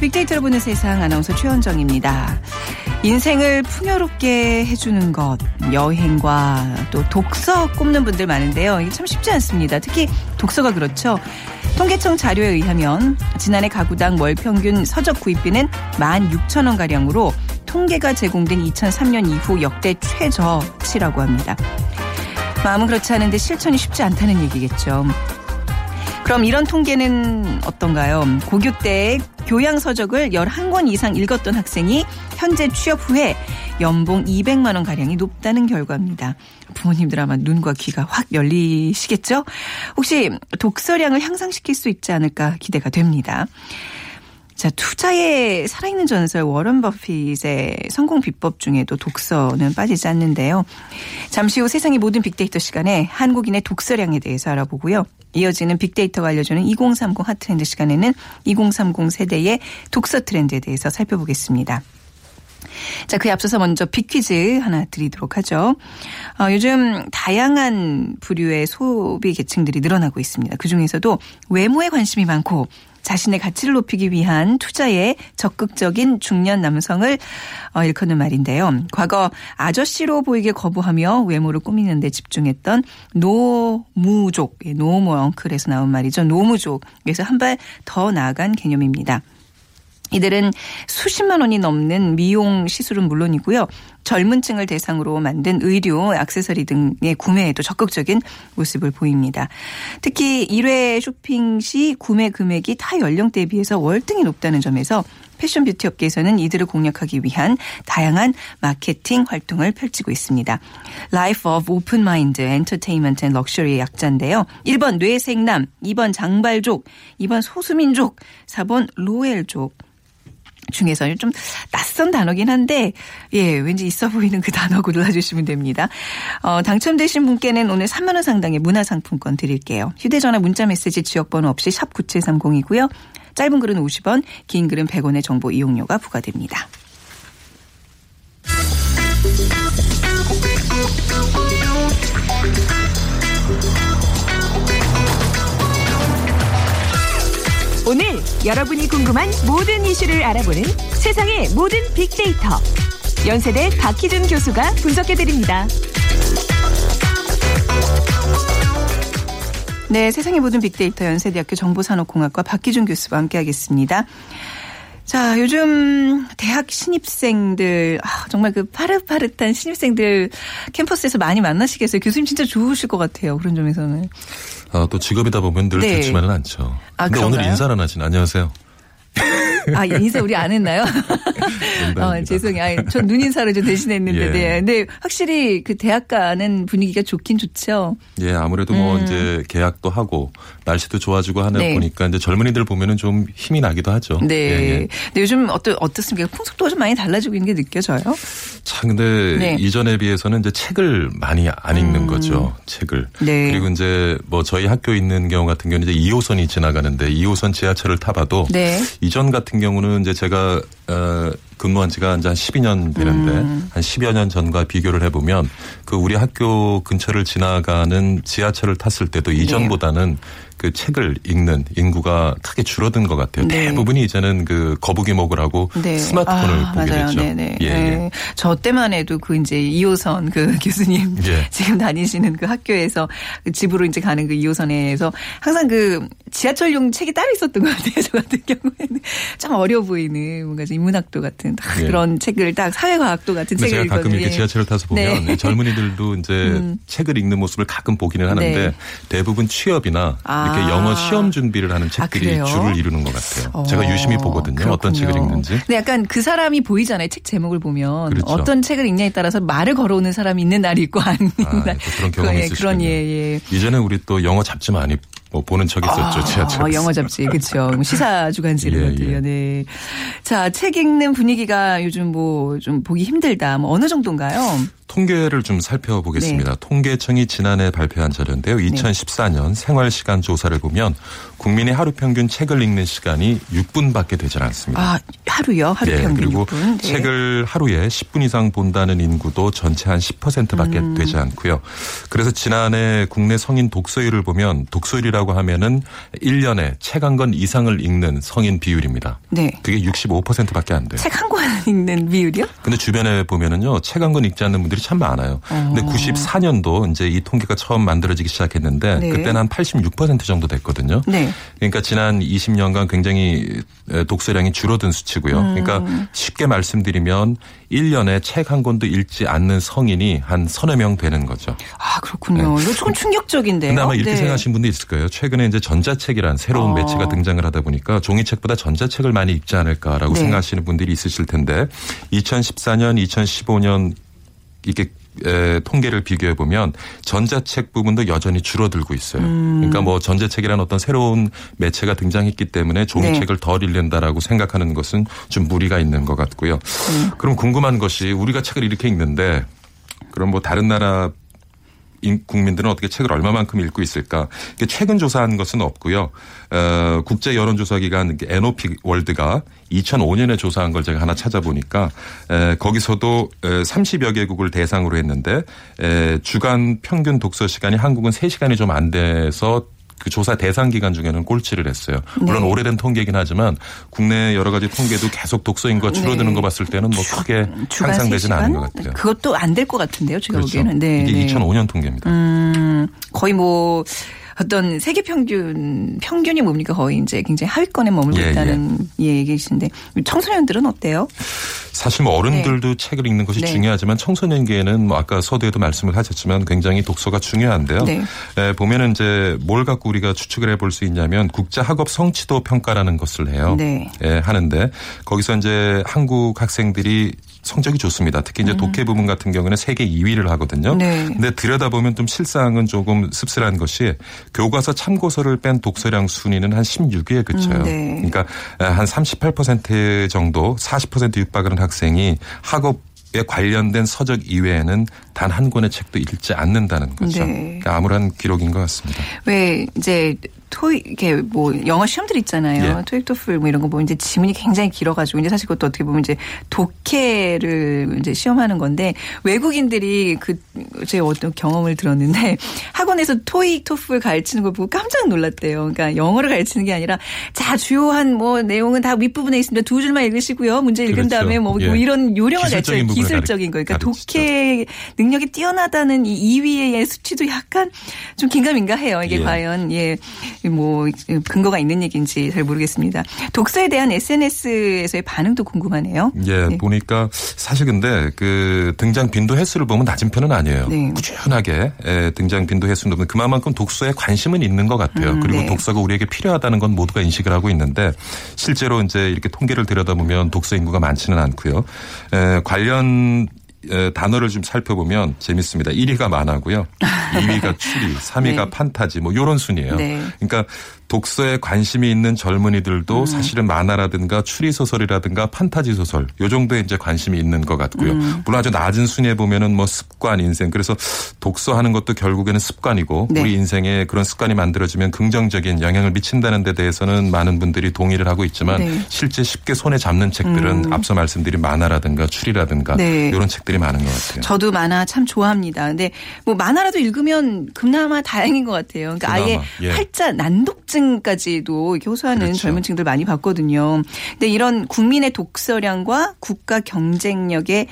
빅데이터로 보는 세상 아나운서 최현정입니다. 인생을 풍요롭게 해주는 것, 여행과 또 독서 꼽는 분들 많은데요. 이게 참 쉽지 않습니다. 특히 독서가 그렇죠. 통계청 자료에 의하면 지난해 가구당 월 평균 서적 구입비는 16,000원가량으로 통계가 제공된 2003년 이후 역대 최저치라고 합니다. 마음은 그렇지 않은데 실천이 쉽지 않다는 얘기겠죠. 그럼 이런 통계는 어떤가요? 고교 때 교양 서적을 11권 이상 읽었던 학생이 현재 취업 후에 연봉 200만 원 가량이 높다는 결과입니다. 부모님들 아마 눈과 귀가 확 열리시겠죠? 혹시 독서량을 향상시킬 수 있지 않을까 기대가 됩니다. 자, 투자의 살아있는 전설 워런 버핏의 성공 비법 중에도 독서는 빠지지 않는데요. 잠시 후 세상의 모든 빅데이터 시간에 한국인의 독서량에 대해서 알아보고요. 이어지는 빅데이터가 알려주는 2030 핫트렌드 시간에는 2030 세대의 독서 트렌드에 대해서 살펴보겠습니다. 자, 그에 앞서서 먼저 빅퀴즈 하나 드리도록 하죠. 어, 요즘 다양한 부류의 소비 계층들이 늘어나고 있습니다. 그 중에서도 외모에 관심이 많고 자신의 가치를 높이기 위한 투자에 적극적인 중년 남성을 어, 일컫는 말인데요. 과거 아저씨로 보이길 거부하며 외모를 꾸미는 데 집중했던 노무족, 예, no more uncle에서 나온 말이죠. 노무족에서 한 발 더 나아간 개념입니다. 이들은 수십만 원이 넘는 미용 시술은 물론이고요. 젊은 층을 대상으로 만든 의류, 액세서리 등의 구매에도 적극적인 모습을 보입니다. 특히 1회 쇼핑 시 구매 금액이 타 연령대에 비해서 월등히 높다는 점에서 패션 뷰티 업계에서는 이들을 공략하기 위한 다양한 마케팅 활동을 펼치고 있습니다. Life of Open Mind Entertainment and Luxury의 약자인데요. 1번 뇌생남, 2번 장발족, 2번 소수민족, 4번 로엘족. 중에서 좀 낯선 단어긴 한데 예 왠지 있어 보이는 그 단어 골라주시면 됩니다. 어, 당첨되신 분께는 오늘 3만 원 상당의 문화상품권 드릴게요. 휴대전화 문자메시지 지역번호 없이 샵 9730이고요. 짧은 글은 50원 긴 글은 100원의 정보 이용료가 부과됩니다. 오늘 여러분이 궁금한 모든 이슈를 알아보는 세상의 모든 빅데이터. 연세대 박희준 교수가 분석해드립니다. 네, 세상의 모든 빅데이터 연세대학교 정보산업공학과 박기준 교수와 함께하겠습니다. 자, 요즘 대학 신입생들, 아, 정말 그 파릇파릇한 신입생들 캠퍼스에서 많이 만나시겠어요. 교수님 진짜 좋으실 것 같아요. 그런 점에서는. 아, 또 직업이다 보면 늘 네. 좋지만은 않죠. 아, 근데 오늘 그런가요? 인사를 안 하신 안녕하세요. 아, 인사 우리 안 했나요? 어, 죄송해요. 아니, 전 눈인사를 좀 대신했는데, 예. 네. 근데 확실히 그 대학 가는 분위기가 좋긴 좋죠. 예, 아무래도 뭐 이제 계약도 하고 날씨도 좋아지고 하는 음. 네. 보니까 이제 젊은이들 보면은 좀 힘이 나기도 하죠. 네. 예, 예. 근데 요즘 어떠, 어떻습니까? 풍속도가 좀 많이 달라지고 있는 게 느껴져요? 참 근데 네. 이전에 비해서는 이제 책을 많이 안 읽는 거죠. 책을. 음. 네. 그리고 이제 뭐 저희 학교 있는 경우 같은 경우는 이제 2호선이 지나가는데 2호선 지하철을 타봐도 네. 이전 같은 경우는 이제 제가 어 근무한 지가 이제 한 12년 되는데 음. 한 10여 년 전과 비교를 해보면 그 우리 학교 근처를 지나가는 지하철을 탔을 때도 이전보다는 그 책을 읽는 인구가 크게 줄어든 것 같아요. 네. 대부분이 이제는 그 거북이 목을 하고 네. 스마트폰을 아, 보게 맞아요. 됐죠. 네네. 예, 예. 네. 저 때만 해도 그 이제 2호선 그 교수님 예. 지금 다니시는 그 학교에서 그 집으로 이제 가는 그 2호선에서 항상 그 지하철용 책이 따로 있었던 것 같아요. 저 같은 경우에는 참 어려 보이는 뭔가 좀 인문학도 같은 딱 예. 그런 책을 딱 사회과학도 같은 책을 제가 가끔 읽거든요. 이렇게 지하철을 타서 보면 네. 젊은이들도 이제 음. 책을 읽는 모습을 가끔 보기는 하는데 네. 대부분 취업이나 아. 이렇게 아. 영어 시험 준비를 하는 책들이 그래요? 줄을 이루는 것 같아요. 어, 제가 유심히 보거든요. 어떤 책을 그렇군요. 읽는지. 근데 약간 그 사람이 보이잖아요. 책 제목을 보면 그렇죠. 어떤 책을 읽냐에 따라서 말을 걸어오는 사람이 있는 날이 있고 아닌 아, 날. 또 그런 경험이 예, 있으시군요. 그런 예 예. 이전에 우리 또 영어 잡지 많이 뭐 보는 척 있었죠. 지하철에서. 어, 영어 잡지, 그렇죠. 시사 주간지 이런 예, 것들요. 예. 네. 자, 책 읽는 분위기가 요즘 뭐 좀 보기 힘들다. 뭐 어느 정도인가요? 통계를 좀 네. 살펴보겠습니다. 통계청이 지난해 발표한 자료인데요. 2014년 생활 시간 조사를 보면 국민이 하루 평균 책을 읽는 시간이 6분밖에 되지 않습니다. 아, 하루요? 하루 네, 평균 그리고 6분. 네. 책을 하루에 10분 이상 본다는 인구도 전체 한 10%밖에 음. 되지 않고요. 그래서 지난해 국내 성인 독서율을 보면 독서율이라 고 하면은 1년에 책 한 권 이상을 읽는 성인 비율입니다. 네. 그게 65%밖에 안 돼요. 책 한 권 읽는 비율이요? 근데 주변에 보면은요, 책 한 권 읽지 않는 분들이 참 많아요. 근데 94년도 이제 이 통계가 처음 만들어지기 시작했는데 네. 그때는 한 86% 정도 됐거든요. 네. 그러니까 지난 20년간 굉장히 독서량이 줄어든 수치고요. 음. 그러니까 쉽게 말씀드리면 1년에 책 한 권도 읽지 않는 성인이 한 서너 명 되는 거죠. 아, 그렇군요. 이거 조금 충격적인데요. 근데 아마 이렇게 네. 생각하신 분도 있을 거예요. 최근에 이제 전자책이란 새로운 어. 매체가 등장을 하다 보니까 종이책보다 전자책을 많이 읽지 않을까라고 네. 생각하시는 분들이 있으실 텐데 2014년, 2015년 이게 에, 통계를 비교해 보면 전자책 부분도 여전히 줄어들고 있어요. 음. 그러니까 뭐 전자책이라는 어떤 새로운 매체가 등장했기 때문에 종이책을 네. 덜 읽는다라고 생각하는 것은 좀 무리가 있는 것 같고요. 음. 그럼 궁금한 것이 우리가 책을 이렇게 읽는데 그럼 뭐 다른 나라 인- 국민들은 어떻게 책을 얼마만큼 읽고 있을까? 최근 조사한 것은 없고요. 어, 국제 여론조사기관 에노피 월드가 2005년에 조사한 걸 제가 하나 찾아보니까 에, 거기서도 에, 30여 개국을 대상으로 했는데 에, 주간 평균 독서 시간이 한국은 3시간이 좀 안 돼서 그 조사 대상 기간 중에는 꼴찌를 했어요. 물론 네. 오래된 통계이긴 하지만 국내 여러 가지 통계도 계속 독서 인구가 줄어드는 네. 거 봤을 때는 뭐 크게 향상되지는 3시간? 않은 것 같아요. 그것도 안 될 것 같은데요. 제가 그렇죠. 보기에는. 네. 이게 네. 2005년 통계입니다. 음, 거의 뭐 어떤 세계 평균 평균이 뭡니까 거의 이제 굉장히 하위권에 머물고 예, 있다는 예, 얘기이신데 청소년들은 어때요? 사실 뭐 어른들도 책을 읽는 것이 네. 중요하지만 청소년기에는 뭐 아까 서두에도 말씀을 하셨지만 굉장히 독서가 중요한데요. 네. 에, 보면은 이제 뭘 갖고 우리가 추측을 해볼 수 있냐면 국제 학업 성취도 평가라는 것을 해요. 네. 예, 하는데 거기서 이제 한국 학생들이 성적이 좋습니다. 특히 이제 독해 부분 같은 경우는 세계 2위를 하거든요. 음. 네. 근데 들여다보면 좀 실상은 조금 씁쓸한 것이 교과서 참고서를 뺀 독서량 순위는 한 16위에 그쳐요. 음, 네. 그러니까 한 38% 정도 40% 육박하는 학생이 학업 에 관련된 서적 이외에는 단 한 권의 책도 읽지 않는다는 거죠. 네. 그러니까 암울한 기록인 것 같습니다. 왜 이제 토익 이렇게 뭐 영어 시험들 있잖아요. 예. 토익 토플 뭐 이런 거 보면 이제 지문이 굉장히 길어 가지고 이제 사실 그것도 어떻게 보면 이제 독해를 이제 시험하는 건데 외국인들이 그 제 어떤 경험을 들었는데 학원에서 토익 토플 가르치는 걸 보고 깜짝 놀랐대요. 그러니까 영어를 가르치는 게 아니라 자 주요한 뭐 내용은 다 윗부분에 있습니다. 두 줄만 읽으시고요. 문제 읽은 그렇죠. 다음에 뭐, 뭐 예. 이런 요령을 가르쳐요. 기술적인 거. 그러니까 가르치죠. 독해 능력이 뛰어나다는 이 2위의 수치도 약간 좀 긴가민가해요. 이게 예. 과연 예뭐 근거가 있는 얘기인지 잘 모르겠습니다. 독서에 대한 SNS에서의 반응도 궁금하네요. 예, 네. 보니까 사실 근데 그 등장 빈도 횟수를 보면 낮은 편은 아니에요. 네. 꾸준하게 예, 등장 빈도 횟수는 높은 그만큼 독서에 관심은 있는 것 같아요. 음, 그리고 네. 독서가 우리에게 필요하다는 건 모두가 인식을 하고 있는데 실제로 이제 이렇게 통계를 들여다보면 독서 인구가 많지는 않고요. 에, 관련 에, 단어를 좀 살펴보면 재밌습니다. 1위가 만화고요. 2위가 추리, 3위가 네. 판타지 뭐 이런 순이에요. 네. 그러니까 독서에 관심이 있는 음. 젊은이들도 사실은 만화라든가 추리 소설이라든가 판타지 소설 요 정도에 이제 관심이 있는 것 같고요. 음. 물론 아주 낮은 순위에 보면은 뭐 습관 인생 그래서 독서하는 것도 결국에는 습관이고 네. 우리 인생에 그런 습관이 만들어지면 긍정적인 영향을 미친다는 데 대해서는 많은 분들이 동의를 하고 있지만 네. 실제 쉽게 손에 잡는 책들은 앞서 말씀드린 만화라든가 추리라든가 네. 이런 책들이 많은 것 같아요. 저도 만화 참 좋아합니다. 근데 뭐 만화라도 읽으면 그나마 다행인 것 같아요. 그러니까 아예 그나마, 예. 활자 난독증 까지도 이렇게 호소하는 그렇죠. 젊은 층들 많이 봤거든요. 근데 이런 국민의 독서량과 국가 경쟁력의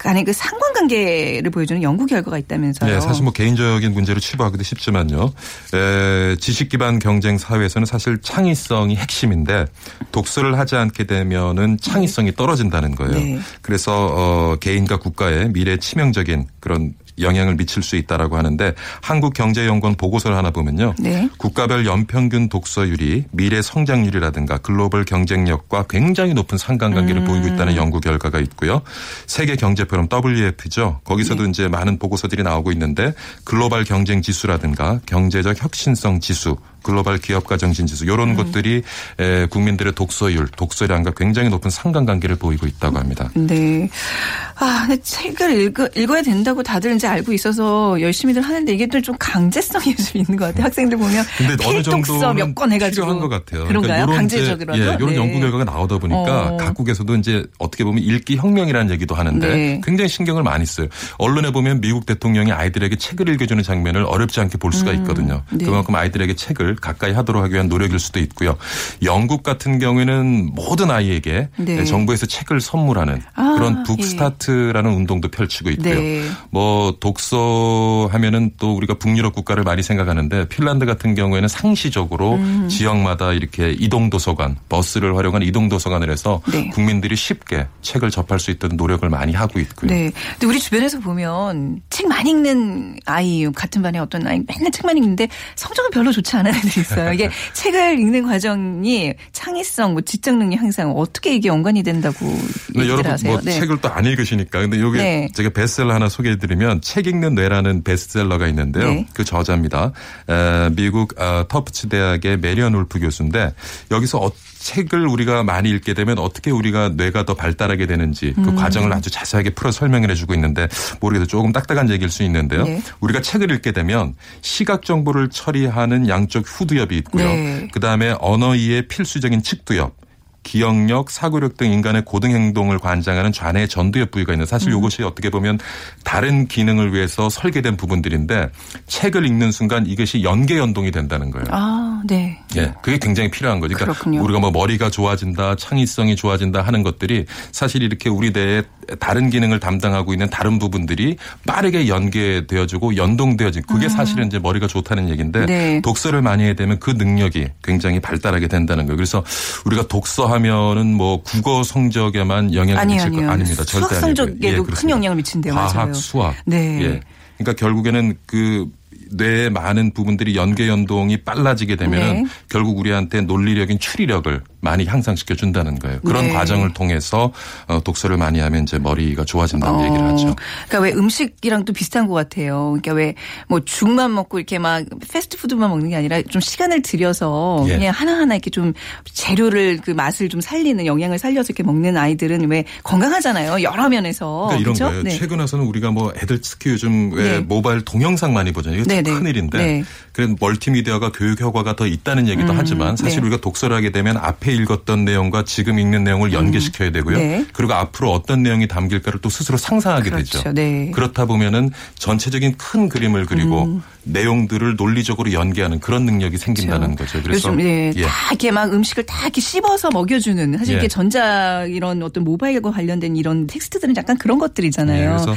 간의 그 상관관계를 보여주는 연구 결과가 있다면서요. 네, 사실 뭐 개인적인 문제로 치부하기도 쉽지만요. 에, 지식 기반 경쟁 사회에서는 사실 창의성이 핵심인데 독서를 하지 않게 되면은 창의성이 떨어진다는 거예요. 네. 그래서 어, 개인과 국가의 미래 치명적인 그런 영향을 미칠 수 있다라고 하는데 한국경제연구원 보고서를 하나 보면요. 네. 국가별 연평균 독서율이 미래 성장률이라든가 글로벌 경쟁력과 굉장히 높은 상관관계를 음. 보이고 있다는 연구 결과가 있고요. 세계 경제 포럼 WF죠. 거기서도 네. 이제 많은 보고서들이 나오고 있는데 글로벌 경쟁 지수라든가 경제적 혁신성 지수 글로벌 기업가 정신 지수 이런 음. 것들이 에, 국민들의 독서율, 독서량과 굉장히 높은 상관관계를 보이고 있다고 합니다. 네. 아, 책을 읽어, 읽어야 된다고 다들 이제 알고 있어서 열심히들 하는데 이게 또 좀 강제성이 좀 있는 것 같아요. 학생들 보면 필독서 몇 권 해가지고 필요한 것 같아요. 그런가요? 강제적으로라도. 이제, 예, 이런 네. 연구 결과가 나오다 보니까 어. 각국에서도 이제 어떻게 보면 읽기 혁명이라는 얘기도 하는데 네. 굉장히 신경을 많이 써요. 언론에 보면 미국 대통령이 아이들에게 책을 읽어주는 장면을 어렵지 않게 볼 수가 있거든요. 네. 그만큼 아이들에게 책을 가까이 하도록 하기 위한 노력일 수도 있고요. 영국 같은 경우에는 모든 아이에게 네. 정부에서 책을 선물하는 아, 그런 예. 북스타트라는 운동도 펼치고 있고요. 네. 뭐 독서 하면은 또 우리가 북유럽 국가를 많이 생각하는데 핀란드 같은 경우에는 상시적으로 음. 지역마다 이렇게 이동 도서관, 버스를 활용한 이동 도서관을 해서 네. 국민들이 쉽게 책을 접할 수 있도록 노력을 많이 하고 있고요. 네. 근데 우리 주변에서 보면 책 많이 읽는 아이, 같은 반에 어떤 아이 맨날 책만 읽는데 성적은 별로 좋지 않은 애들이 있어요. 이게 책을 읽는 과정이 창의성, 뭐 지적 능력 향상 어떻게 이게 연관이 된다고 근데 얘기를 여러분 하세요? 뭐 네. 책을 또 안 읽으시니까 근데 요게 네. 제가 베스트셀러 하나 소개해드리면 책 읽는 뇌라는 베스트셀러가 있는데요. 네. 그 저자입니다. 에, 미국 어, 터프츠 대학의 메리언 울프 교수인데 여기서 어, 책을 우리가 많이 읽게 되면 어떻게 우리가 뇌가 더 발달하게 되는지 음. 그 과정을 아주 자세하게 풀어 설명을 해주고 있는데 모르겠어요. 조금 딱딱한 얘기일 수 있는데요. 네. 우리가 책을 읽게 되면 시각 정보를 처리하는 양쪽 후두엽이 있고요. 네. 그 다음에 언어 이해 필수적인 측두엽. 기억력, 사고력 등 인간의 고등 행동을 관장하는 좌뇌 전두엽 부위가 있는 사실 이것이 어떻게 보면 다른 기능을 위해서 설계된 부분들인데 책을 읽는 순간 이것이 연계 연동이 된다는 거예요. 아, 네. 예, 그게 굉장히 필요한 거죠. 그러니까 그렇군요. 우리가 뭐 머리가 좋아진다, 창의성이 좋아진다 하는 것들이 사실 이렇게 우리 뇌의 다른 기능을 담당하고 있는 다른 부분들이 빠르게 연계되어지고 연동되어진 그게 사실은 이제 머리가 좋다는 얘기인데 음. 네. 독서를 많이 하게 되면 그 능력이 굉장히 발달하게 된다는 거예요. 그래서 우리가 독서 하면은 뭐 국어 성적에만 영향을 아니요, 미칠 거. 아닙니다. 절대 수학 아니고요. 성적에도 큰 그렇습니다. 영향을 미친대요. 과학, 맞아요. 수학. 네. 예. 그러니까 결국에는 그 뇌의 많은 부분들이 연계 연동이 빨라지게 되면은 네. 결국 우리한테 논리력인 추리력을 많이 향상시켜 준다는 거예요. 그런 네. 과정을 통해서 어, 독서를 많이 하면 이제 머리가 좋아진다는 얘기를 하죠. 그러니까 왜 음식이랑 또 비슷한 것 같아요. 그러니까 왜 뭐 죽만 먹고 이렇게 막 패스트푸드만 먹는 게 아니라 좀 시간을 들여서 예. 그냥 하나하나 이렇게 좀 재료를 그 맛을 좀 살리는 영양을 살려서 이렇게 먹는 아이들은 왜 건강하잖아요. 여러 면에서. 그러니까 이런 그렇죠? 거예요. 네. 최근 와서는 우리가 뭐 애들 특히 요즘 왜 네. 모바일 동영상 많이 보잖아요. 이거 참 네, 네. 큰일인데. 네. 그래서 멀티미디어가 교육 효과가 더 있다는 얘기도 하지만 사실 네. 우리가 독서를 하게 되면 앞에 읽었던 내용과 지금 읽는 내용을 연계시켜야 되고요. 네. 그리고 앞으로 어떤 내용이 담길까를 또 스스로 상상하게 그렇죠. 되죠. 네. 그렇다 보면은 전체적인 큰 그림을 그리고 음. 내용들을 논리적으로 연계하는 그런 능력이 생긴다는 거죠. 그래서 요즘 예, 예. 다 이렇게 막 음식을 다 이렇게 씹어서 먹여주는 사실 예. 이렇게 전자 이런 어떤 모바일과 관련된 이런 텍스트들은 약간 그런 예, 것들이잖아요. 그래서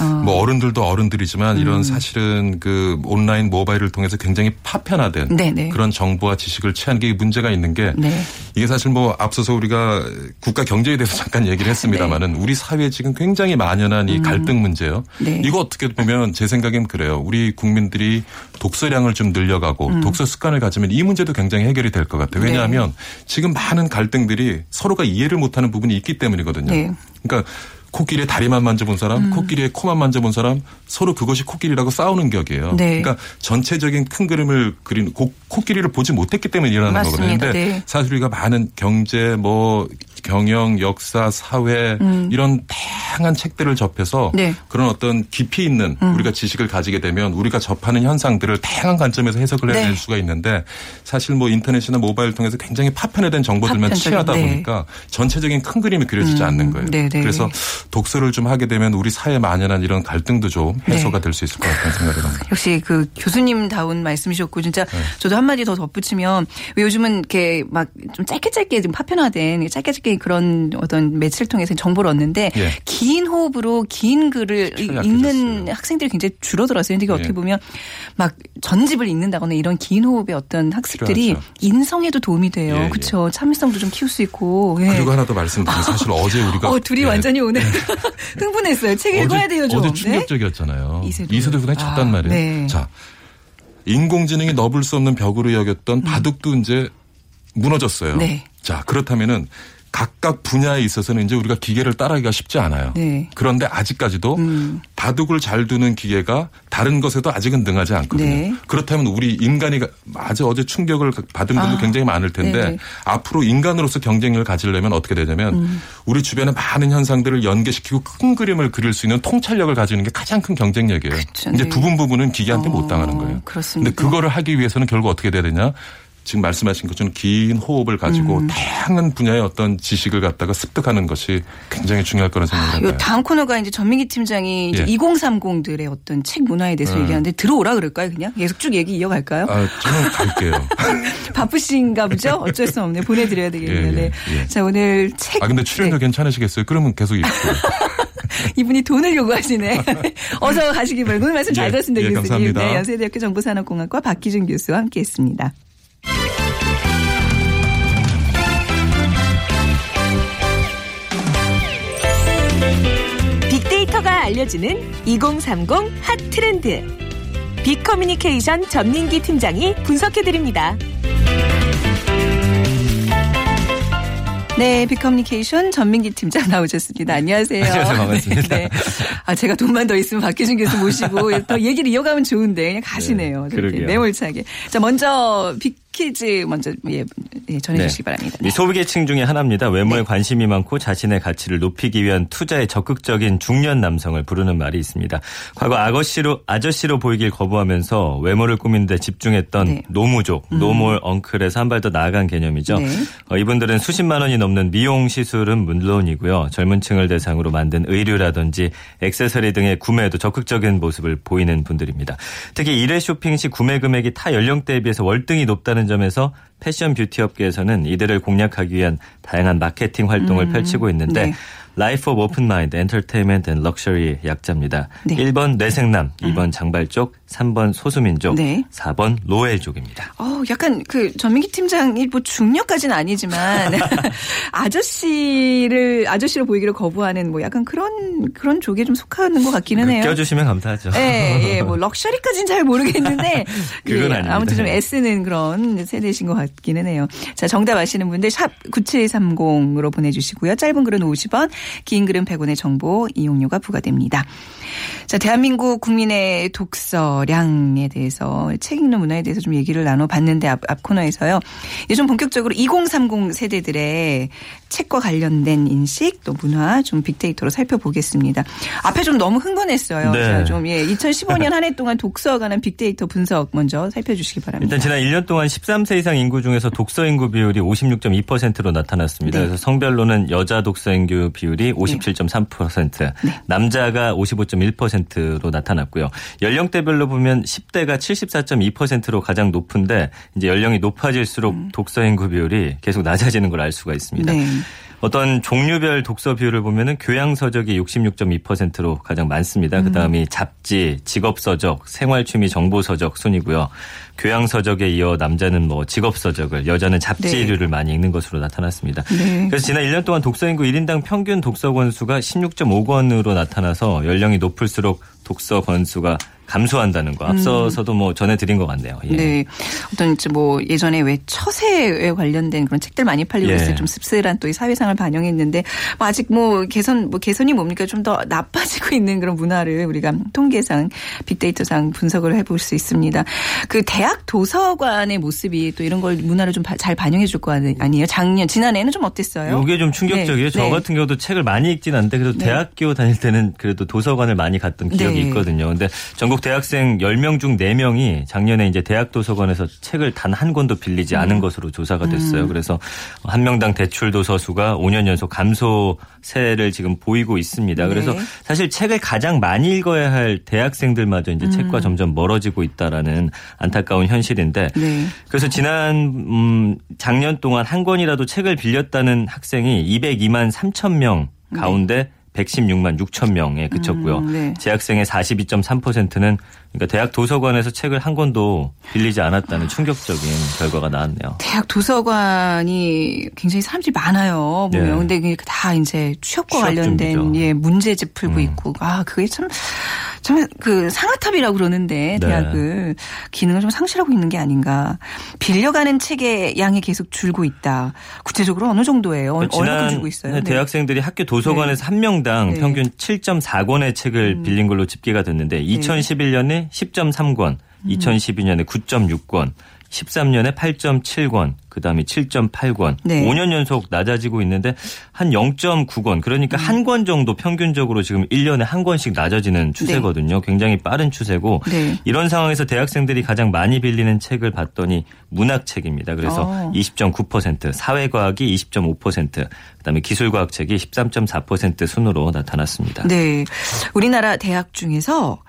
어. 뭐 어른들도 어른들이지만 음. 이런 사실은 그 온라인 모바일을 통해서 굉장히 파편화된 네네. 그런 정보와 지식을 취하는 게 문제가 있는 게 네. 이게 사실 뭐 앞서서 우리가 국가 경제에 대해서 잠깐 얘기를 했습니다마는 우리 사회에 지금 굉장히 만연한 이 갈등 문제요. 음. 네. 이거 어떻게 보면 제 생각엔 그래요. 우리 국민들이 독서량을 좀 늘려가고 음. 독서 습관을 가지면 이 문제도 굉장히 해결이 될 것 같아요. 네. 왜냐하면 지금 많은 갈등들이 서로가 이해를 못하는 부분이 있기 때문이거든요. 네. 그러니까 코끼리의 다리만 만져본 사람, 음. 코끼리의 코만 만져본 사람 서로 그것이 코끼리라고 싸우는 격이에요. 네. 그러니까 전체적인 큰 그림을 그리는 코, 코끼리를 보지 못했기 때문에 일어나는 맞습니다. 거거든요. 근데 네. 사실 우리가 많은 경제, 뭐 경영, 역사, 사회 이런 다양한 책들을 접해서 음. 네. 음. 그런 어떤 깊이 있는 우리가 지식을 가지게 되면 우리가 접하는 현상들을 다양한 관점에서 해석을 해낼 네. 수가 있는데 사실 뭐 인터넷이나 모바일 통해서 굉장히 파편화된 정보들만 파편적인, 취하다 네. 보니까 전체적인 큰 그림이 그려지지 않는 거예요. 네, 네. 그래서 독서를 좀 하게 되면 우리 사회에 만연한 이런 갈등도 좀 해소가 네. 될수 있을 것 같다는 생각이 듭니다. 역시 그 교수님다운 말씀이셨고 진짜 네. 저도 한마디 더 덧붙이면 왜 요즘은 이렇게 막 좀 짧게 짧게 좀 파편화된 짧게 짧게 그런 어떤 매체를 통해서 정보를 얻는데 예. 긴 호흡으로 긴 글을. 읽는 학생들이 굉장히 줄어들었어요. 근데 이게 예. 어떻게 보면 막 전집을 읽는다거나 이런 긴 호흡의 어떤 학습들이 필요하죠. 인성에도 도움이 돼요. 예, 예. 그렇죠. 참을성도 좀 키울 수 있고. 예. 그리고 하나 더 말씀드리면 사실 어제 우리가 어, 둘이 예. 완전히 오늘 흥분했어요. 책 읽어야 돼요, 좀. 어제 네? 충격적이었잖아요. 이세돌. 이세돌 군이 쳤단 아, 말이에요. 네. 자, 인공지능이 넘을 수 없는 벽으로 여겼던 바둑도 이제 무너졌어요. 음. 네. 자, 그렇다면은 각각 분야에 있어서는 이제 우리가 기계를 따라하기가 쉽지 않아요. 네. 그런데 아직까지도 음. 바둑을 잘 두는 기계가 다른 것에도 아직은 능하지 않거든요. 네. 그렇다면 우리 인간이 가- 아주 어제 충격을 받은 분도 아, 굉장히 많을 텐데 네네. 음. 앞으로 인간으로서 경쟁력을 가지려면 어떻게 되냐면 우리 주변의 많은 현상들을 연계시키고 큰 그림을 그릴 수 있는 통찰력을 가지는 게 가장 큰 경쟁력이에요. 그쵸, 이제 네. 부분 부분은 기계한테 어, 못 당하는 거예요. 그렇습니다. 근데 그거를 하기 위해서는 결국 어떻게 돼야 되냐? 지금 말씀하신 것처럼 긴 호흡을 가지고 음. 다양한 분야의 어떤 지식을 갖다가 습득하는 것이 굉장히 중요할 거라 요 생각합니다. 다음 코너가 이제 전민기 팀장이 이제 예. 2030들의 어떤 책 문화에 대해서 음. 얘기하는데 들어오라 그럴까요? 그냥 계속 쭉 얘기 이어갈까요? 아, 저는 갈게요. 바쁘신가 보죠? 어쩔 수 없네. 보내드려야 되겠는데. 예, 예, 예. 자, 오늘 책. 아 근데 출연료 네. 괜찮으시겠어요? 그러면 계속 입고. 이분이 돈을 요구하시네. 어서 가시기 바랍니다. 오늘 말씀 잘 예, 들었습니다. 예, 교수님. 감사합니다. 네, 연세대학교 정보산업공학과 박기준 교수와 함께했습니다. 알려주는 2030 핫 트렌드. 빅커뮤니케이션 전민기 팀장이 분석해드립니다. 네, 빅커뮤니케이션 전민기 팀장 나오셨습니다. 안녕하세요. 안녕하세요. 반갑습니다. 네, 네. 아, 제가 돈만 더 있으면 박기준 교수 모시고 더 얘기를 이어가면 좋은데 그냥 가시네요. 네, 그러게요. 매몰차게. 자, 먼저 빅 퀴즈 먼저 예, 예, 전해주시기 네. 바랍니다. 이 소비계층 중에 하나입니다. 외모에 네. 관심이 많고 자신의 가치를 높이기 위한 투자에 적극적인 중년 남성을 부르는 말이 있습니다. 과거 아저씨로 아저씨로 보이길 거부하면서 외모를 꾸미는데 집중했던 네. 노무족, no more uncle에서 한 발 더 나아간 개념이죠. 네. 어, 이분들은 수십만 원이 넘는 미용 시술은 물론이고요. 젊은 층을 대상으로 만든 의류라든지 액세서리 등의 구매에도 적극적인 모습을 보이는 분들입니다. 특히 일회 쇼핑 시 구매 금액이 타 연령대에 비해서 월등히 높다는 점에서 패션 뷰티 업계에서는 이들을 공략하기 위한 다양한 마케팅 활동을 펼치고 있는데 네. Life of Open Mind, Entertainment and Luxury 약자입니다. 네. 1번 뇌생남, 2번 장발족, 3번 소수민족, 네. 4번 로엘족입니다. 어, 약간 그 전민기 팀장이 뭐 중력까지는 아니지만 아저씨를 아저씨로 보이기를 거부하는 뭐 약간 그런 그런 쪽에 좀 속하는 것 같기는 해요. 껴주시면 감사하죠. 예, 예, 뭐 럭셔리까지는 잘 모르겠는데 그건 예, 아닙니다. 아무튼 좀 애쓰는 그런 세대신 것 같기는 해요. 자, 정답 아시는 분들 샵 9730으로 보내주시고요. 짧은 글은 50원, 긴 글은 100원의 정보 이용료가 부과됩니다. 자, 대한민국 국민의 독서량에 대해서 책 읽는 문화에 대해서 좀 얘기를 나눠봤는데 앞, 앞 코너에서요. 이제 좀 본격적으로 2030 세대들의 책과 관련된 인식 또 문화 좀 빅데이터로 살펴보겠습니다. 앞에 좀 너무 흥분했어요. 네. 자, 좀 예, 2015년 한 해 동안 독서에 관한 빅데이터 분석 먼저 살펴주시기 바랍니다. 일단 지난 1년 동안 13세 이상 인구 중에서 독서 인구 비율이 56.2%로 나타났습니다. 네. 그래서 성별로는 여자 독서 인구 비율이 57.3%, 남자가 55.1%로 나타났고요. 연령대별로 보면 10대가 74.2%로 가장 높은데 이제 연령이 높아질수록 독서 인구 비율이 계속 낮아지는 걸 알 수가 있습니다. 네. 어떤 종류별 독서 비율을 보면은 교양 서적이 66.2%로 가장 많습니다. 그 다음이 잡지, 직업 서적, 생활 취미 정보 서적 순이고요. 교양 서적에 이어 남자는 뭐 직업 서적을, 여자는 잡지류를 많이 읽는 것으로 나타났습니다. 네. 그래서 지난 1년 동안 독서 인구 1인당 평균 독서 권수가 16.5권으로 나타나서 연령이 높을수록 독서 권수가 감소한다는 거. 앞서서도 뭐 전해드린 것 같네요. 예. 네. 어떤 이제 뭐 예전에 왜 처세에 관련된 그런 책들 많이 팔리고 예. 있어요. 좀 씁쓸한 또 이 사회상을 반영했는데 뭐 아직 뭐 개선 뭐 개선이 뭡니까 좀 더 나빠지고 있는 그런 문화를 우리가 통계상 빅데이터상 분석을 해볼 수 있습니다. 그 대학 도서관의 모습이 또 이런 걸 문화를 좀 잘 반영해 줄 거 아니에요? 작년 지난해는 좀 어땠어요? 이게 좀 충격적이에요. 네. 저 네. 같은 경우도 책을 많이 읽진 않는데 그래도 네. 대학교 다닐 때는 그래도 도서관을 많이 갔던 기억이 네. 있거든요. 근데 전국 대학생 10명 중 4명이 작년에 이제 대학 도서관에서 책을 단 한 권도 빌리지 음. 않은 것으로 조사가 됐어요. 그래서 한 명당 대출 도서 수가 5년 연속 감소세를 지금 보이고 있습니다. 그래서 네. 사실 책을 가장 많이 읽어야 할 대학생들마저 이제 음. 책과 점점 멀어지고 있다라는 안타까운 현실인데 네. 그래서 지난 음, 작년 동안 한 권이라도 책을 빌렸다는 학생이 202만 3천 명 가운데 116만 6천 명에 그쳤고요. 음, 네. 재학생의 42.3%는 그러니까 대학 도서관에서 책을 한 권도 빌리지 않았다는 충격적인 결과가 나왔네요. 대학 도서관이 굉장히 사람들이 많아요. 보면. 네. 근데 다 이제 취업과 취업 관련된 준비죠. 예, 문제집 풀고 음. 있고. 아, 그게 참, 참, 그 상아탑이라고 그러는데, 네. 대학을. 기능을 좀 상실하고 있는 게 아닌가. 빌려가는 책의 양이 계속 줄고 있다. 구체적으로 어느 정도예요? 어- 얼마큼 줄고 있어요? 네. 대학생들이 학교 도서관에서 한 명당 네. 평균 7.4권의 책을 음. 빌린 걸로 집계가 됐는데 2011년에 10.3권, 음. 2012년에 9.6권, 13년에 8.7권, 그 다음에 7.8권. 네. 5년 연속 낮아지고 있는데 한 0.9권. 그러니까 한권 정도 평균적으로 지금 1년에 한 권씩 낮아지는 추세거든요. 굉장히 빠른 추세고 네. 이런 상황에서 대학생들이 가장 많이 빌리는 책을 봤더니 문학책입니다. 그래서 어. 20.9%, 사회과학이 20.5%, 그 다음에 기술과학 책이 13.4% 순으로 나타났습니다. 네. 우리나라 대학 중에서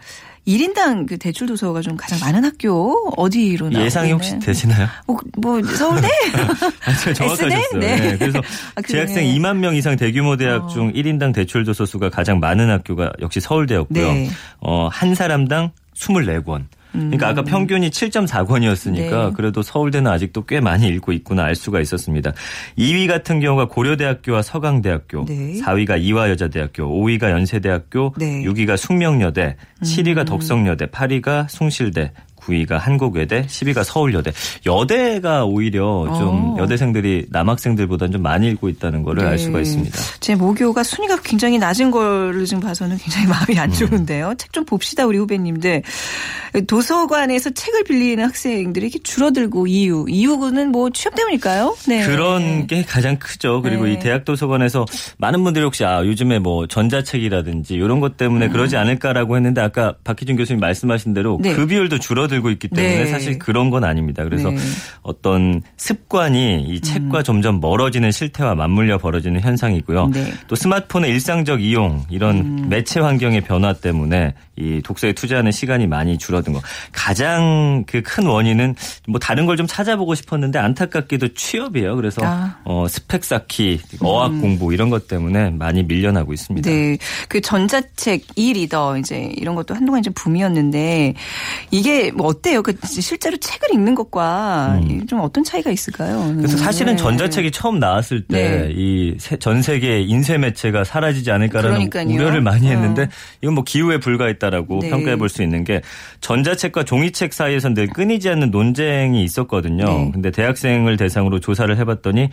1인당 그 대출 도서가 좀 가장 많은 학교 어디로 나오고 예상이 혹시? 되시나요? 뭐, 뭐 서울대? 아주 정확하셨어요. 네. 네, 그래서 아? 재학생 2만 명 이상 대규모 대학 어. 중 1인당 대출 도서 수가 가장 많은 학교가 역시 서울대였고요. 네. 어, 한 사람당 24권. 그러니까 아까 평균이 7.4권이었으니까 네. 그래도 서울대는 아직도 꽤 많이 읽고 있구나 알 수가 있었습니다. 2위 같은 경우가 고려대학교와 서강대학교, 네. 4위가 이화여자대학교, 5위가 연세대학교, 네. 6위가 숙명여대, 7위가 덕성여대, 8위가 숭실대, 9위가 한국외대, 10위가 서울여대. 여대가 오히려 좀 어. 여대생들이 남학생들보다는 좀 많이 읽고 있다는 거를 알 수가 네. 있습니다. 제 모교가 순위가 굉장히 낮은 거를 지금 봐서는 굉장히 마음이 음. 안 좋은데요. 책좀 봅시다 우리 후배님들. 도서관에서 책을 빌리는 학생들이 이렇게 줄어들고 이유. 이유는 뭐 취업 때문일까요? 네. 그런 게 가장 크죠. 그리고 네. 이 대학 도서관에서 많은 분들이 혹시 아 요즘에 뭐 전자책이라든지 이런 것 때문에 그러지 않을까라고 했는데 아까 박희준 교수님 말씀하신 대로 음. 네. 그 비율도 줄어 들고 있기 때문에 네. 사실 그런 건 아닙니다. 그래서 네. 음. 어떤 습관이 이 책과 점점 멀어지는 실태와 맞물려 벌어지는 현상이고요. 네. 음. 또 스마트폰의 일상적 이용 이런 매체 환경의 변화 때문에 이 독서에 투자하는 시간이 많이 줄어든 거. 가장 그 큰 원인은 뭐 다른 걸 좀 찾아보고 싶었는데 안타깝게도 취업이에요. 그래서 아. 어, 스펙 쌓기, 어학 공부 이런 것 때문에 많이 밀려나고 있습니다. 네. 그 전자책, 이 리더, 이제 이런 것도 한동안 좀 붐이었는데 이게 뭐 어때요? 그 실제로 책을 읽는 것과 좀 어떤 차이가 있을까요? 음. 그래서 사실은 네. 전자책이 처음 나왔을 때 네. 이전 세계 인쇄 매체가 사라지지 않을까라는 그러니까요. 우려를 많이 어. 했는데 이건 뭐 기후에 불과했다라고 네. 평가해 볼 수 있는 게 전자책과 종이책 사이에선 늘 끊이지 않는 논쟁이 있었거든요. 네. 근데 대학생을 대상으로 조사를 해봤더니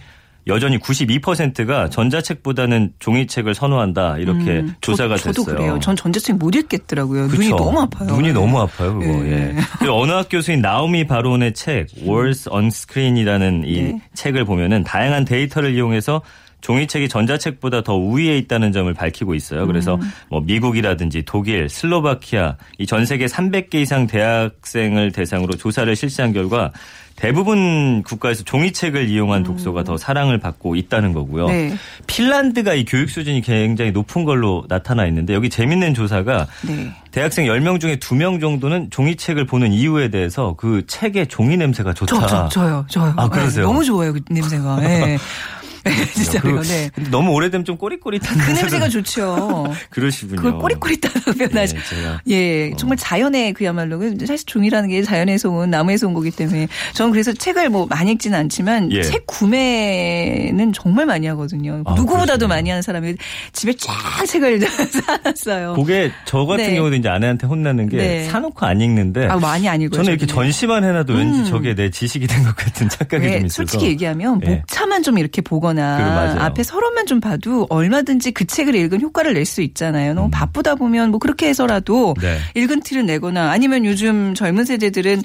여전히 92%가 전자책보다는 종이책을 선호한다 이렇게 음, 조사가 저, 저도 됐어요. 그래요. 전 전자책 못 읽겠더라고요. 눈이 그쵸. 너무 아파요. 눈이 너무 아파요, 그거. 네. 예. 그리고 언어학 교수인 나오미 바론의 책 Words on Screen이라는 이 네. 책을 보면은 다양한 데이터를 이용해서 종이책이 전자책보다 더 우위에 있다는 점을 밝히고 있어요. 그래서 음. 뭐 미국이라든지 독일, 슬로바키아 이 전 세계 300개 이상 대학생을 대상으로 조사를 실시한 결과 대부분 국가에서 종이책을 이용한 독서가 더 사랑을 받고 있다는 거고요. 음. 네. 핀란드가 이 교육 수준이 굉장히 높은 걸로 나타나 있는데 여기 재밌는 조사가 네. 대학생 10명 중에 2명 정도는 종이책을 보는 이유에 대해서 그 책의 종이 냄새가 좋다. 저, 저, 저요, 저요. 아, 그러세요? 네, 너무 좋아요, 그 냄새가. 네. 네, 진짜요, 그- 네. 근데 너무 오래되면 좀 꼬릿꼬릿한 그 냄새가 좋죠. 그러시군요. 그걸 꼬릿꼬릿하다고 표현하죠. 네, 제가. 예, 정말 자연의 그야말로 그 사실 종이라는 게 자연에서 온 나무에서 온 거기 때문에 저는 그래서 책을 뭐 많이 읽지는 않지만 예. 책 구매는 정말 많이 하거든요. 아, 누구보다도 그러시구나. 많이 하는 사람이 집에 쫙 책을 사놨어요. 그게 저 같은 네. 경우도 이제 아내한테 혼나는 게 네. 사놓고 안 읽는데 아, 많이 안 읽어요. 저는 이렇게. 전시만 해놔도 왠지 음. 저게 내 지식이 된 것 같은 착각이 왜좀 있어서. 솔직히 얘기하면 예. 목차만 좀 이렇게 보거나 그래, 맞아요. 앞에 서론만 좀 봐도 얼마든지 그 책을 읽은 효과를 낼 수 있잖아요. 너무 바쁘다 보면 뭐 그렇게 해서라도 음. 네. 읽은 티를 내거나 아니면 요즘 젊은 세대들은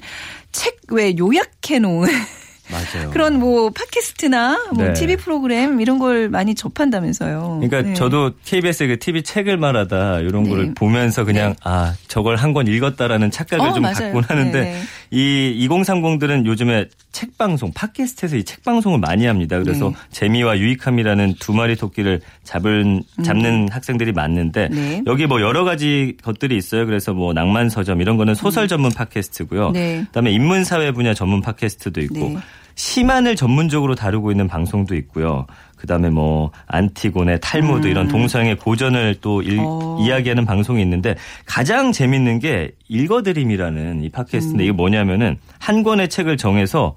책 왜 요약해 놓은 맞아요. 그런 뭐 팟캐스트나 뭐 네. TV 프로그램 이런 걸 많이 접한다면서요. 그러니까 네. 저도 KBS 그 TV 책을 말하다 이런 네. 거를 보면서 그냥 아 저걸 한 권 읽었다라는 착각을 어, 좀 맞아요. 갖곤 하는데 네, 네. 이 2030들은 요즘에 책 방송 팟캐스트에서 이 책 방송을 많이 합니다. 그래서 네. 재미와 유익함이라는 두 마리 토끼를 잡은 잡는 학생들이 많는데 음. 네. 여기 뭐 여러 가지 것들이 있어요. 그래서 뭐 낭만 서점 이런 거는 소설 전문 팟캐스트고요. 음. 네. 그다음에 인문 사회 분야 전문 팟캐스트도 있고 네. 시만을 전문적으로 다루고 있는 방송도 있고요. 그다음에 뭐 안티고네, 탈무드 이런 동서양의 고전을 또 일- 어. 이야기하는 방송이 있는데 가장 재밌는 게 읽어드림이라는 이 팟캐스트인데 이게 뭐냐면은 한 권의 책을 정해서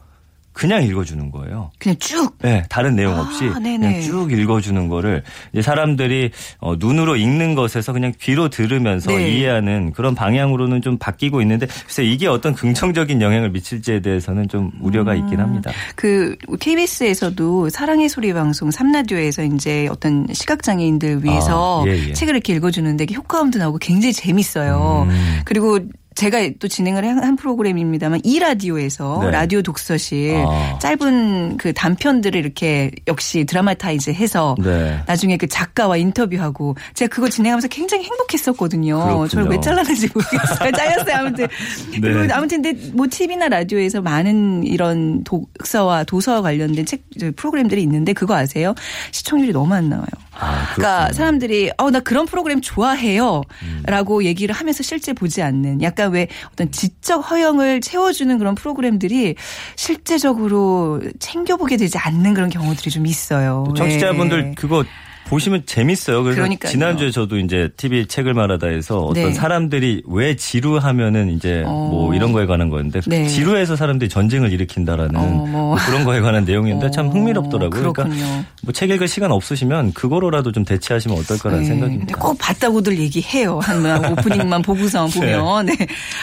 그냥 읽어주는 거예요. 그냥 쭉. 네, 다른 내용 없이 아. 그냥 쭉 읽어주는 거를 이제 사람들이 어, 눈으로 읽는 것에서 그냥 귀로 들으면서 네. 이해하는 그런 방향으로는 좀 바뀌고 있는데 글쎄 이게 어떤 긍정적인 영향을 미칠지에 대해서는 좀 우려가 음. 있긴 합니다. 그 KBS에서도 사랑의 소리 방송 3라디오에서 이제 어떤 시각장애인들 위해서 아, 예, 예. 책을 이렇게 읽어주는데 효과음도 나오고 굉장히 재밌어요. 음. 그리고 제가 또 진행을 한, 한 프로그램입니다만 이 라디오에서 네. 라디오 독서실 아. 짧은 그 단편들을 이렇게 역시 드라마타이즈 해서 네. 나중에 그 작가와 인터뷰하고 제가 그거 진행하면서 굉장히 행복했었거든요. 그렇군요. 저를 왜 잘랐는지 모르겠어요. 잘렸어요. 아무튼. 네. 그리고 아무튼 근데 뭐 TV나 라디오에서 많은 이런 독서와 도서와 관련된 책저 프로그램들이 있는데 그거 아세요? 시청률이 너무 안 나와요. 아, 그러니까. 사람들이 어 나 그런 프로그램 좋아해요라고 음. 얘기를 하면서 실제 보지 않는 약간 왜 어떤 지적 허영을 채워주는 그런 프로그램들이 실제적으로 챙겨보게 되지 않는 그런 경우들이 좀 있어요. 청취자분들 네. 그거 보시면 재밌어요. 그래서 그러니까요. 지난주에 저도 이제 TV 책을 말하다에서 어떤 네. 사람들이 왜 지루하면은 이제 어. 뭐 이런 거에 관한 거였는데 네. 지루해서 사람들이 전쟁을 일으킨다라는 어, 뭐. 뭐 그런 거에 관한 참 어, 흥미롭더라고요. 그러니까 그렇군요. 뭐책 읽을 시간 없으시면 그거로라도 좀 대체하시면 어떨까라는 네. 생각입니다. 꼭 봤다고들 얘기해요. 한 오프닝만 보고서 보면. 네.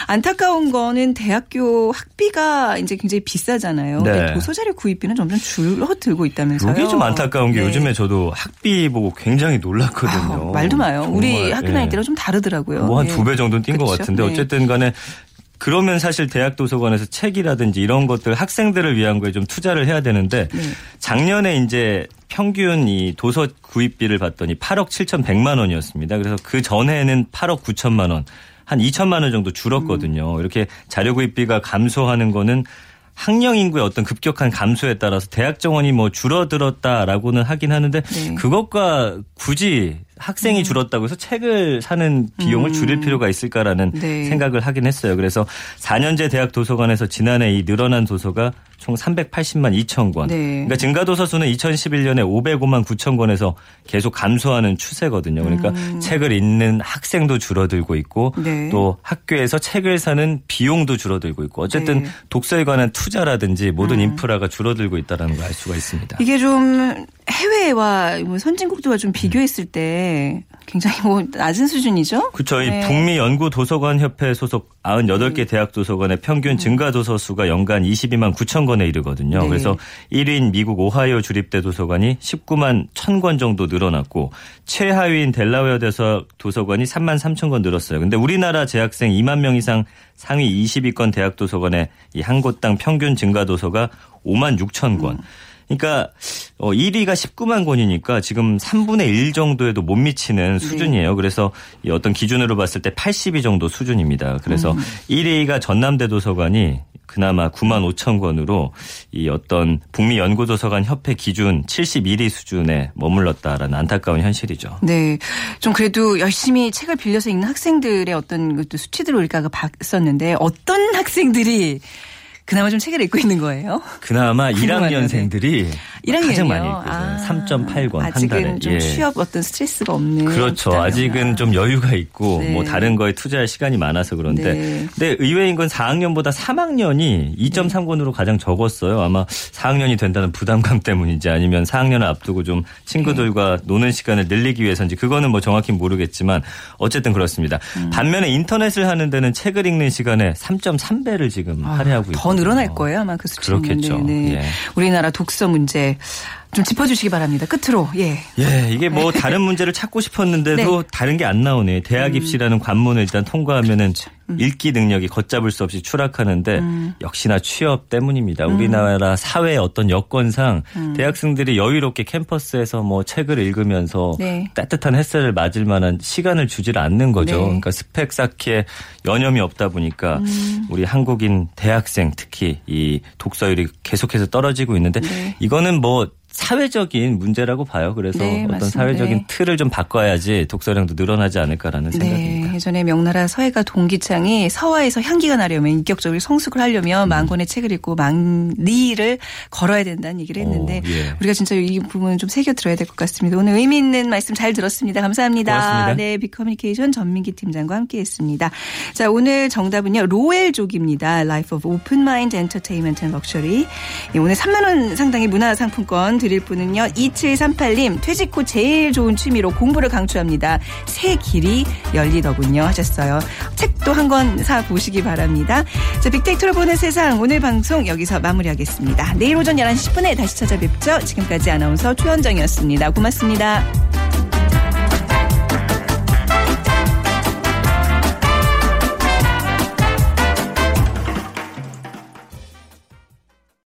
안타까운 거는 대학교 학비가 이제 굉장히 비싸잖아요. 네. 도서자료 구입비는 점점 줄어들고 있다면서요. 이게 좀 안타까운 게 네. 요즘에 저도 학비 보고 굉장히 놀랐거든요. 아우, 말도 마요. 우리 정말, 학교 예. 다닐 때랑 좀 다르더라고요. 뭐한 네. 두배 정도는 뛴것 그렇죠. 같은데 네. 어쨌든 간에 그러면 사실 대학 도서관에서 책이라든지 이런 것들 학생들을 위한 거에 좀 투자를 해야 되는데 네. 작년에 이제 평균 이 도서 구입비를 봤더니 8억 7,100만 원이었습니다. 그래서 그 전에는 8억 9천만 원, 한 2천만 원 정도 줄었거든요. 음. 이렇게 자료 구입비가 감소하는 거는 학령 인구의 어떤 급격한 감소에 따라서 대학 정원이 뭐 줄어들었다라고는 하긴 하는데 네. 그것과 굳이 학생이 줄었다고 해서 책을 사는 비용을 줄일 필요가 있을까라는 음. 네. 생각을 하긴 했어요. 그래서 4년제 대학 도서관에서 지난해 이 늘어난 도서가 총 380만 2천 권. 네. 그러니까 증가도서 수는 2011년에 505만 9천 권에서 계속 감소하는 추세거든요. 그러니까 책을 읽는 학생도 줄어들고 있고 음. 네. 또 학교에서 책을 사는 비용도 줄어들고 있고 어쨌든 네. 독서에 관한 투자라든지 모든 인프라가 줄어들고 있다는 걸 알 수가 있습니다. 이게 좀 해외와 뭐 선진국들과 좀 비교했을 때 굉장히 뭐 낮은 수준이죠. 그렇죠. 이 네. 북미 연구 도서관 협회 소속 98개 대학 도서관의 평균 증가 도서 수가 연간 22만 9천 권에 이르거든요. 네. 그래서 1위인 미국 오하이오 주립대 도서관이 19만 1천 권 정도 늘어났고 최하위인 델라웨어 대서 도서관이 3만 3천 권 늘었어요. 근데 우리나라 재학생 2만 명 이상 상위 20위권 대학 도서관의 이 한 곳당 평균 증가 도서가 5만 6천 권. 그러니까 어 1위가 19만 권이니까 지금 3분의 1 정도에도 못 미치는 수준이에요. 그래서 이 어떤 기준으로 봤을 때 80위 정도 수준입니다. 그래서 1위가 전남대 도서관이 그나마 9만 5천 권으로 이 어떤 북미 연구도서관 협회 기준 71위 수준에 머물렀다라는 안타까운 현실이죠. 네. 좀 그래도 열심히 책을 빌려서 읽는 학생들의 어떤 것도 수치들을 우리가 봤었는데 어떤 학생들이 그나마 좀 책을 읽고 있는 거예요? 그나마 궁금하네요. 1학년생들이 1학년이요. 가장 많이 읽고 있어요. 3.8권 한 아직은 달에. 좀 예. 취업 어떤 스트레스가 없는. 그렇죠. 아직은 좀 여유가 있고 네. 뭐 다른 거에 투자할 시간이 많아서 그런데 네. 근데 의외인 건 4학년보다 3학년이 2.3권으로 가장 적었어요. 아마 4학년이 된다는 부담감 때문인지 아니면 4학년을 앞두고 좀 친구들과 노는 시간을 늘리기 위해서인지 그거는 뭐 정확히 모르겠지만 어쨌든 그렇습니다. 음. 반면에 인터넷을 하는 데는 책을 읽는 시간에 3.3배를 지금 할애하고 있고 더 늘어날 거예요 아마 그 수치는. 그렇겠죠. 네. 예. 우리나라 독서 문제 좀 짚어주시기 바랍니다. 끝으로 예. 예, 이게 뭐 다른 문제를 찾고 싶었는데도 네. 다른 게 안 나오네. 대학 입시라는 관문을 일단 통과하면은 읽기 능력이 걷잡을 수 없이 추락하는데 역시나 취업 때문입니다. 우리나라 사회의 어떤 여건상 대학생들이 여유롭게 캠퍼스에서 뭐 책을 읽으면서 네. 따뜻한 햇살을 맞을 만한 시간을 주질 않는 거죠. 네. 그러니까 스펙 쌓기에 여념이 없다 보니까 우리 한국인 대학생 특히 이 독서율이 계속해서 떨어지고 있는데 네. 이거는 뭐 사회적인 문제라고 봐요. 그래서 네, 어떤 맞습니다. 사회적인 네. 틀을 좀 바꿔야지 독서량도 늘어나지 않을까라는 생각입니다. 네, 예전에 명나라 서해가 동기창이 서화에서 향기가 나려면 인격적으로 성숙을 하려면 만 권의 책을 읽고 만리를 걸어야 된다는 얘기를 했는데 어, 예. 우리가 진짜 이 부분은 좀 새겨 들어야 될 것 같습니다. 오늘 의미 있는 말씀 잘 들었습니다. 감사합니다. 고맙습니다. 네, 빅커뮤니케이션 전민기 팀장과 함께했습니다. 자, 오늘 정답은요 로엘족입니다. Life of Open Mind Entertainment and Luxury. 예, 오늘 3만 원 상당의 문화 상품권 드릴 분은요 2738님 퇴직 후 제일 좋은 취미로 공부를 강추합니다. 새 길이 열리더군요 하셨어요. 책도 한 권 사 보시기 바랍니다. 자, 빅데이터로 보는 세상 오늘 방송 여기서 마무리하겠습니다. 내일 오전 11시 10분에 다시 찾아뵙죠. 지금까지 아나운서 최현정이었습니다. 고맙습니다.